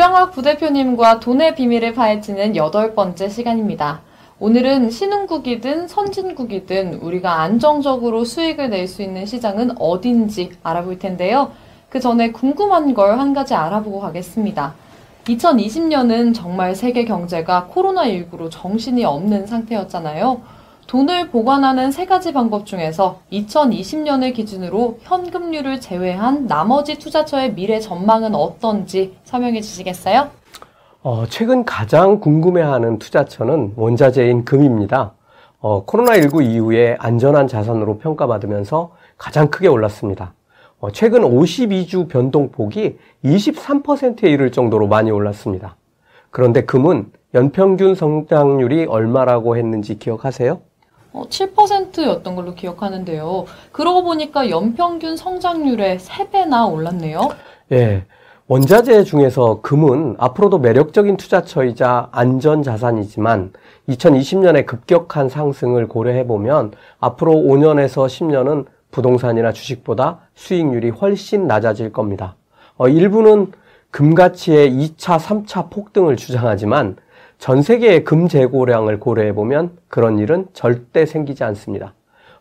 조병학 부대표님과 돈의 비밀을 파헤치는 여덟 번째 시간입니다. 오늘은 신흥국이든 선진국이든 우리가 안정적으로 수익을 낼 수 있는 시장은 어딘지 알아볼 텐데요. 그 전에 궁금한 걸 한 가지 알아보고 가겠습니다. 2020년은 정말 세계 경제가 코로나19로 정신이 없는 상태였잖아요. 돈을 보관하는 세 가지 방법 중에서 2020년을 기준으로 현금류를 제외한 나머지 투자처의 미래 전망은 어떤지 설명해 주시겠어요? 어, 최근 가장 궁금해하는 투자처는 원자재인 금입니다. 어, 코로나19 이후에 안전한 자산으로 평가받으면서 가장 크게 올랐습니다. 어, 최근 52주 변동폭이 23%에 이를 정도로 많이 올랐습니다. 그런데 금은 연평균 성장률이 얼마라고 했는지 기억하세요? 어, 7%였던 걸로 기억하는데요. 그러고 보니까 연평균 성장률의 3배나 올랐네요. 예. 원자재 중에서 금은 앞으로도 매력적인 투자처이자 안전 자산이지만 2020년에 급격한 상승을 고려해 보면 앞으로 5년에서 10년은 부동산이나 주식보다 수익률이 훨씬 낮아질 겁니다. 어, 일부는 금 가치의 2차, 3차 폭등을 주장하지만 전 세계의 금 재고량을 고려해 보면 그런 일은 절대 생기지 않습니다.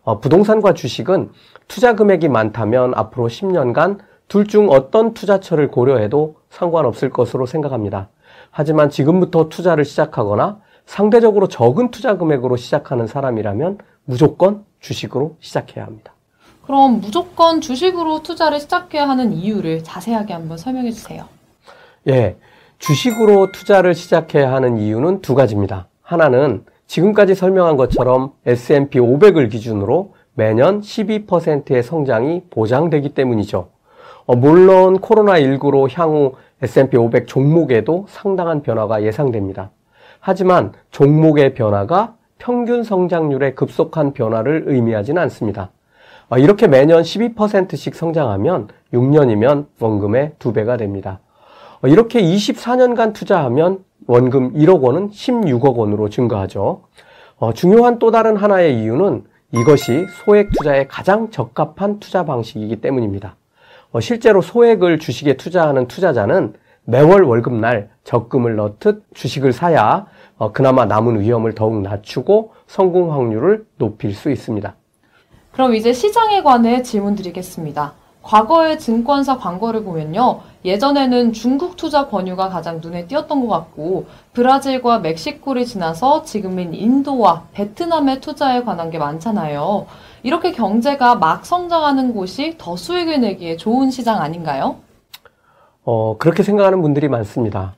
어, 부동산과 주식은 투자 금액이 많다면 앞으로 10년간 둘 중 어떤 투자처를 고려해도 상관없을 것으로 생각합니다. 하지만 지금부터 투자를 시작하거나 상대적으로 적은 투자 금액으로 시작하는 사람이라면 무조건 주식으로 시작해야 합니다. 그럼 무조건 주식으로 투자를 시작해야 하는 이유를 자세하게 한번 설명해 주세요. 예. 주식으로 투자를 시작해야 하는 이유는 두 가지입니다. 하나는 지금까지 설명한 것처럼 S&P 500을 기준으로 매년 12%의 성장이 보장되기 때문이죠. 어, 물론 코로나19로 향후 S&P 500 종목에도 상당한 변화가 예상됩니다. 하지만 종목의 변화가 평균 성장률의 급속한 변화를 의미하지는 않습니다. 어, 이렇게 매년 12%씩 성장하면 6년이면 원금의 2배가 됩니다. 어, 이렇게 24년간 투자하면 원금 1억 원은 16억 원으로 증가하죠. 어, 중요한 또 다른 하나의 이유는 이것이 소액 투자에 가장 적합한 투자 방식이기 때문입니다. 어, 실제로 소액을 주식에 투자하는 투자자는 매월 월급날 적금을 넣듯 주식을 사야 어, 그나마 남은 위험을 더욱 낮추고 성공 확률을 높일 수 있습니다. 그럼 이제 시장에 관해 질문 드리겠습니다. 과거의 증권사 광고를 보면요. 예전에는 중국 투자 권유가 가장 눈에 띄었던 것 같고, 브라질과 멕시코를 지나서 지금은 인도와 베트남의 투자에 관한 게 많잖아요. 이렇게 경제가 막 성장하는 곳이 더 수익을 내기에 좋은 시장 아닌가요? 어, 그렇게 생각하는 분들이 많습니다.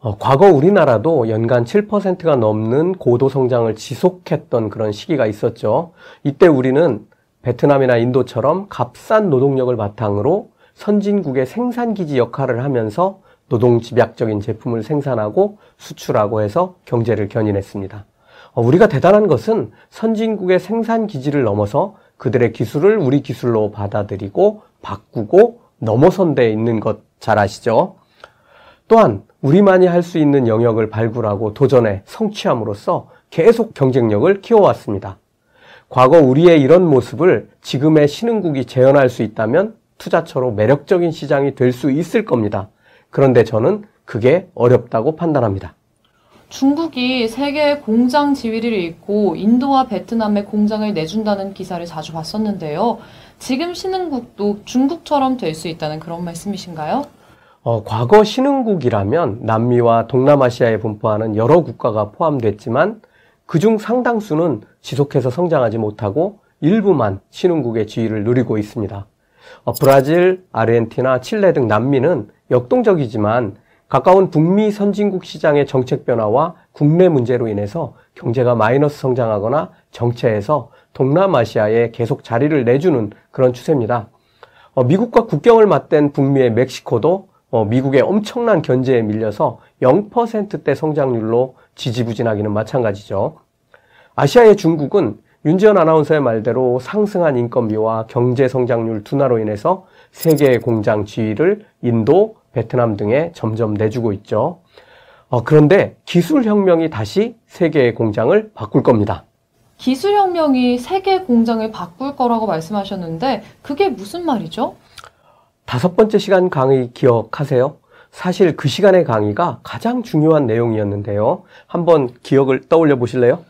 어, 과거 우리나라도 연간 7%가 넘는 고도 성장을 지속했던 그런 시기가 있었죠. 이때 우리는 베트남이나 인도처럼 값싼 노동력을 바탕으로 선진국의 생산기지 역할을 하면서 노동 집약적인 제품을 생산하고 수출하고 해서 경제를 견인했습니다. 어, 우리가 대단한 것은 선진국의 생산 기지를 넘어서 그들의 기술을 우리 기술로 받아들이고 바꾸고 넘어선 데 있는 것 잘 아시죠? 또한 우리만이 할 수 있는 영역을 발굴하고 도전해 성취함으로써 계속 경쟁력을 키워왔습니다. 과거 우리의 이런 모습을 지금의 신흥국이 재현할 수 있다면 투자처로 매력적인 시장이 될 수 있을 겁니다. 그런데 저는 그게 어렵다고 판단합니다. 중국이 세계 공장 지위를 잃고 인도와 베트남에 공장을 내준다는 기사를 자주 봤었는데요. 지금 신흥국도 중국처럼 될 수 있다는 그런 말씀이신가요? 어, 과거 신흥국이라면 남미와 동남아시아에 분포하는 여러 국가가 포함됐지만 그중 상당수는 지속해서 성장하지 못하고 일부만 신흥국의 지위를 누리고 있습니다. 어, 브라질, 아르헨티나, 칠레 등 남미는 역동적이지만 가까운 북미 선진국 시장의 정책 변화와 국내 문제로 인해서 경제가 마이너스 성장하거나 정체해서 동남아시아에 계속 자리를 내주는 그런 추세입니다. 어, 미국과 국경을 맞댄 북미의 멕시코도 어, 미국의 엄청난 견제에 밀려서 0%대 성장률로 지지부진하기는 마찬가지죠. 아시아의 중국은 윤지연 아나운서의 말대로 상승한 인건비와 경제 성장률 둔화로 인해서 세계의 공장 지위를 인도, 베트남 등에 점점 내주고 있죠. 어, 그런데 기술혁명이 다시 세계의 공장을 바꿀 겁니다. 기술혁명이 세계 공장을 바꿀 거라고 말씀하셨는데 그게 무슨 말이죠? 다섯 번째 시간 강의 기억하세요? 사실 그 시간의 강의가 가장 중요한 내용이었는데요. 한번 기억을 떠올려 보실래요?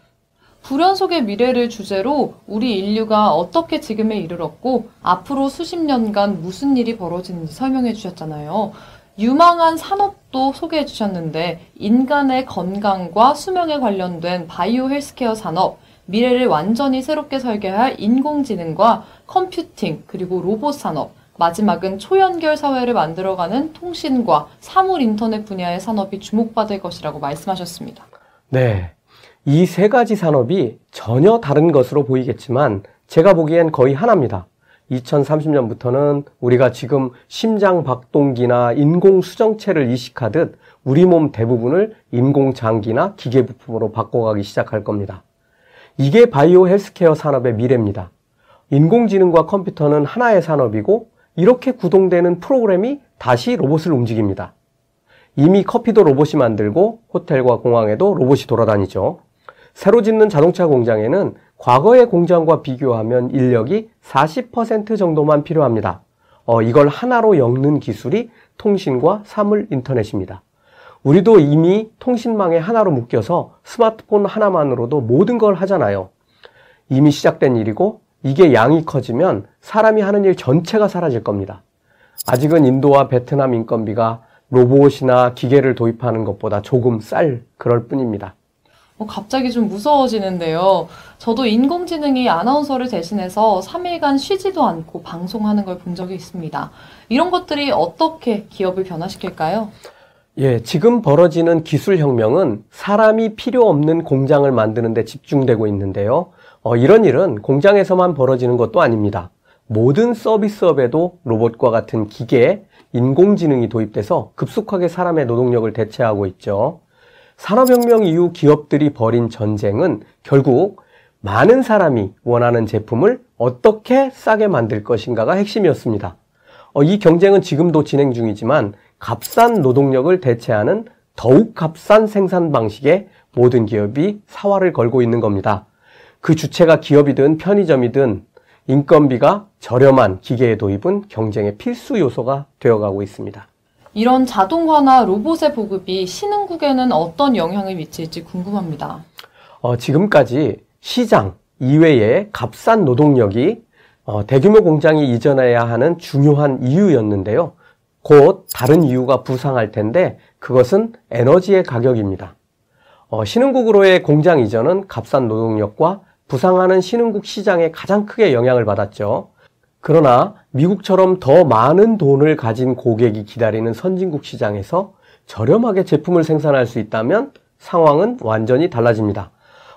불연 속의 미래를 주제로 우리 인류가 어떻게 지금에 이르렀고 앞으로 수십 년간 무슨 일이 벌어지는지 설명해 주셨잖아요. 유망한 산업도 소개해 주셨는데 인간의 건강과 수명에 관련된 바이오 헬스케어 산업, 미래를 완전히 새롭게 설계할 인공지능과 컴퓨팅, 그리고 로봇 산업, 마지막은 초연결 사회를 만들어가는 통신과 사물 인터넷 분야의 산업이 주목받을 것이라고 말씀하셨습니다. 네. 이 세 가지 산업이 전혀 다른 것으로 보이겠지만 제가 보기엔 거의 하나입니다. 2030년부터는 우리가 지금 심장 박동기나 인공 수정체를 이식하듯 우리 몸 대부분을 인공 장기나 기계 부품으로 바꿔가기 시작할 겁니다. 이게 바이오 헬스케어 산업의 미래입니다. 인공지능과 컴퓨터는 하나의 산업이고 이렇게 구동되는 프로그램이 다시 로봇을 움직입니다. 이미 커피도 로봇이 만들고 호텔과 공항에도 로봇이 돌아다니죠. 새로 짓는 자동차 공장에는 과거의 공장과 비교하면 인력이 40% 정도만 필요합니다. 어, 이걸 하나로 엮는 기술이 통신과 사물 인터넷입니다. 우리도 이미 통신망에 하나로 묶여서 스마트폰 하나만으로도 모든 걸 하잖아요. 이미 시작된 일이고 이게 양이 커지면 사람이 하는 일 전체가 사라질 겁니다. 아직은 인도와 베트남 인건비가 로봇이나 기계를 도입하는 것보다 조금 쌀 그럴 뿐입니다. 어, 갑자기 좀 무서워지는데요. 저도 인공지능이 아나운서를 대신해서 3일간 쉬지도 않고 방송하는 걸 본 적이 있습니다. 이런 것들이 어떻게 기업을 변화시킬까요? 예, 지금 벌어지는 기술 혁명은 사람이 필요 없는 공장을 만드는 데 집중되고 있는데요. 어, 이런 일은 공장에서만 벌어지는 것도 아닙니다. 모든 서비스업에도 로봇과 같은 기계, 인공지능이 도입돼서 급속하게 사람의 노동력을 대체하고 있죠. 산업혁명 이후 기업들이 벌인 전쟁은 결국 많은 사람이 원하는 제품을 어떻게 싸게 만들 것인가가 핵심이었습니다. 어, 이 경쟁은 지금도 진행 중이지만 값싼 노동력을 대체하는 더욱 값싼 생산 방식에 모든 기업이 사활을 걸고 있는 겁니다. 그 주체가 기업이든 편의점이든 인건비가 저렴한 기계의 도입은 경쟁의 필수 요소가 되어가고 있습니다. 이런 자동화나 로봇의 보급이 신흥국에는 어떤 영향을 미칠지 궁금합니다. 어, 지금까지 시장 이외에 값싼 노동력이 어, 대규모 공장이 이전해야 하는 중요한 이유였는데요. 곧 다른 이유가 부상할 텐데 그것은 에너지의 가격입니다. 어, 신흥국으로의 공장 이전은 값싼 노동력과 부상하는 신흥국 시장에 가장 크게 영향을 받았죠. 그러나 미국처럼 더 많은 돈을 가진 고객이 기다리는 선진국 시장에서 저렴하게 제품을 생산할 수 있다면 상황은 완전히 달라집니다.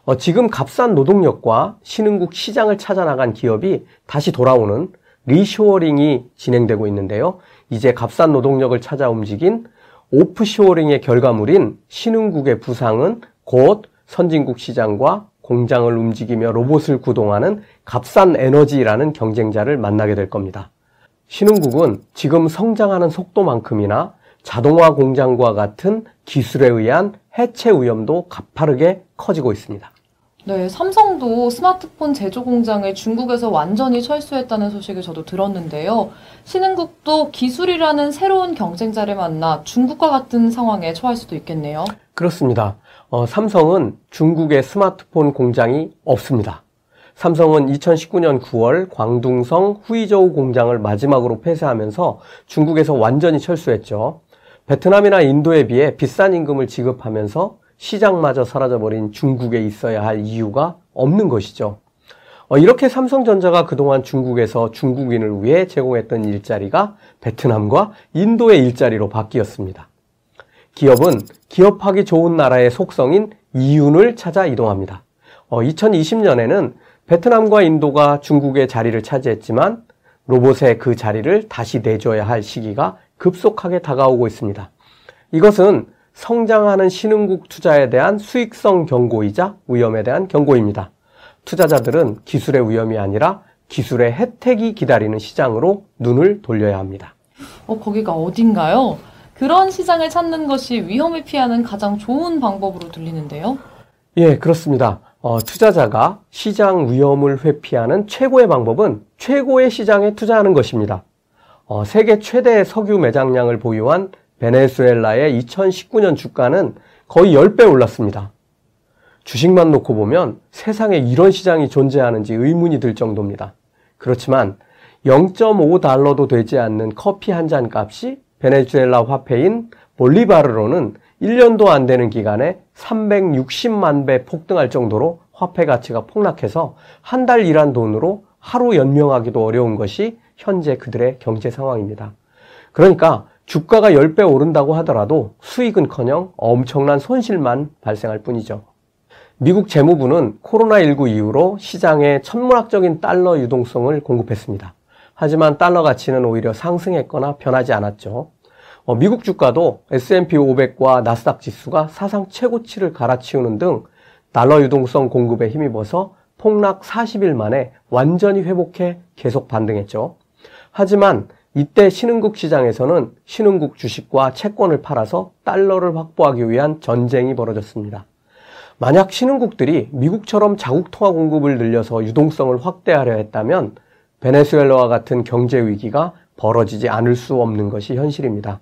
어, 지금 값싼 노동력과 신흥국 시장을 찾아 나간 기업이 다시 돌아오는 reshoring이 진행되고 있는데요. 이제 값싼 노동력을 찾아 움직인 offshoring의 결과물인 신흥국의 부상은 곧 선진국 시장과 공장을 움직이며 로봇을 구동하는 값싼 에너지라는 경쟁자를 만나게 될 겁니다. 신흥국은 지금 성장하는 속도만큼이나 자동화 공장과 같은 기술에 의한 해체 위험도 가파르게 커지고 있습니다. 네, 삼성도 스마트폰 제조 공장을 중국에서 완전히 철수했다는 소식을 저도 들었는데요. 신흥국도 기술이라는 새로운 경쟁자를 만나 중국과 같은 상황에 처할 수도 있겠네요. 그렇습니다. 어, 삼성은 중국의 스마트폰 공장이 없습니다. 삼성은 2019년 9월 광둥성 후이저우 공장을 마지막으로 폐쇄하면서 중국에서 완전히 철수했죠. 베트남이나 인도에 비해 비싼 임금을 지급하면서 시장마저 사라져버린 중국에 있어야 할 이유가 없는 것이죠. 어, 이렇게 삼성전자가 그동안 중국에서 중국인을 위해 제공했던 일자리가 베트남과 인도의 일자리로 바뀌었습니다. 기업은 기업하기 좋은 나라의 속성인 이윤을 찾아 이동합니다. 어, 2020년에는 베트남과 인도가 중국의 자리를 차지했지만 로봇의 그 자리를 다시 내줘야 할 시기가 급속하게 다가오고 있습니다. 이것은 성장하는 신흥국 투자에 대한 수익성 경고이자 위험에 대한 경고입니다. 투자자들은 기술의 위험이 아니라 기술의 혜택이 기다리는 시장으로 눈을 돌려야 합니다. 어, 거기가 어딘가요? 그런 시장을 찾는 것이 위험을 피하는 가장 좋은 방법으로 들리는데요. 예, 그렇습니다. 어, 투자자가 시장 위험을 회피하는 최고의 방법은 최고의 시장에 투자하는 것입니다. 어, 세계 최대 석유 매장량을 보유한 베네수엘라의 2019년 주가는 거의 10배 올랐습니다. 주식만 놓고 보면 세상에 이런 시장이 존재하는지 의문이 들 정도입니다. 그렇지만 0.5달러도 되지 않는 커피 한 잔 값이 베네수엘라 화폐인 볼리바르로는 1년도 안 되는 기간에 360만 배 폭등할 정도로 화폐 가치가 폭락해서 한 달 일한 돈으로 하루 연명하기도 어려운 것이 현재 그들의 경제 상황입니다. 그러니까 주가가 10배 오른다고 하더라도 수익은커녕 엄청난 손실만 발생할 뿐이죠. 미국 재무부는 코로나19 이후로 시장에 천문학적인 달러 유동성을 공급했습니다. 하지만 달러 가치는 오히려 상승했거나 변하지 않았죠. 어, 미국 주가도 S&P 500과 나스닥 지수가 사상 최고치를 갈아치우는 등 달러 유동성 공급에 힘입어서 폭락 40일 만에 완전히 회복해 계속 반등했죠. 하지만 이때 신흥국 시장에서는 신흥국 주식과 채권을 팔아서 달러를 확보하기 위한 전쟁이 벌어졌습니다. 만약 신흥국들이 미국처럼 자국 통화 공급을 늘려서 유동성을 확대하려 했다면 베네수엘라와 같은 경제 위기가 벌어지지 않을 수 없는 것이 현실입니다.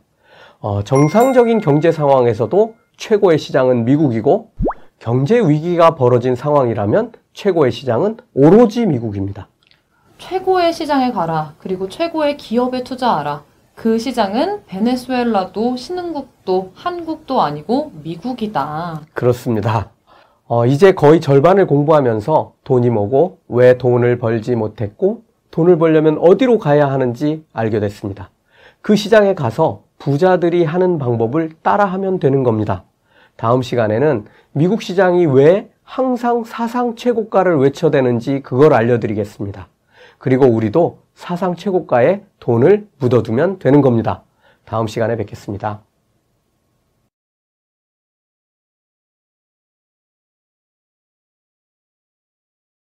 어, 정상적인 경제 상황에서도 최고의 시장은 미국이고 경제 위기가 벌어진 상황이라면 최고의 시장은 오로지 미국입니다. 최고의 시장에 가라. 그리고 최고의 기업에 투자하라. 그 시장은 베네수엘라도 신흥국도 한국도 아니고 미국이다. 그렇습니다. 어, 이제 거의 절반을 공부하면서 돈이 뭐고 왜 돈을 벌지 못했고 돈을 벌려면 어디로 가야 하는지 알게 됐습니다. 그 시장에 가서 부자들이 하는 방법을 따라하면 되는 겁니다. 다음 시간에는 미국 시장이 왜 항상 사상 최고가를 외쳐대는지 그걸 알려드리겠습니다. 그리고 우리도 사상 최고가에 돈을 묻어두면 되는 겁니다. 다음 시간에 뵙겠습니다.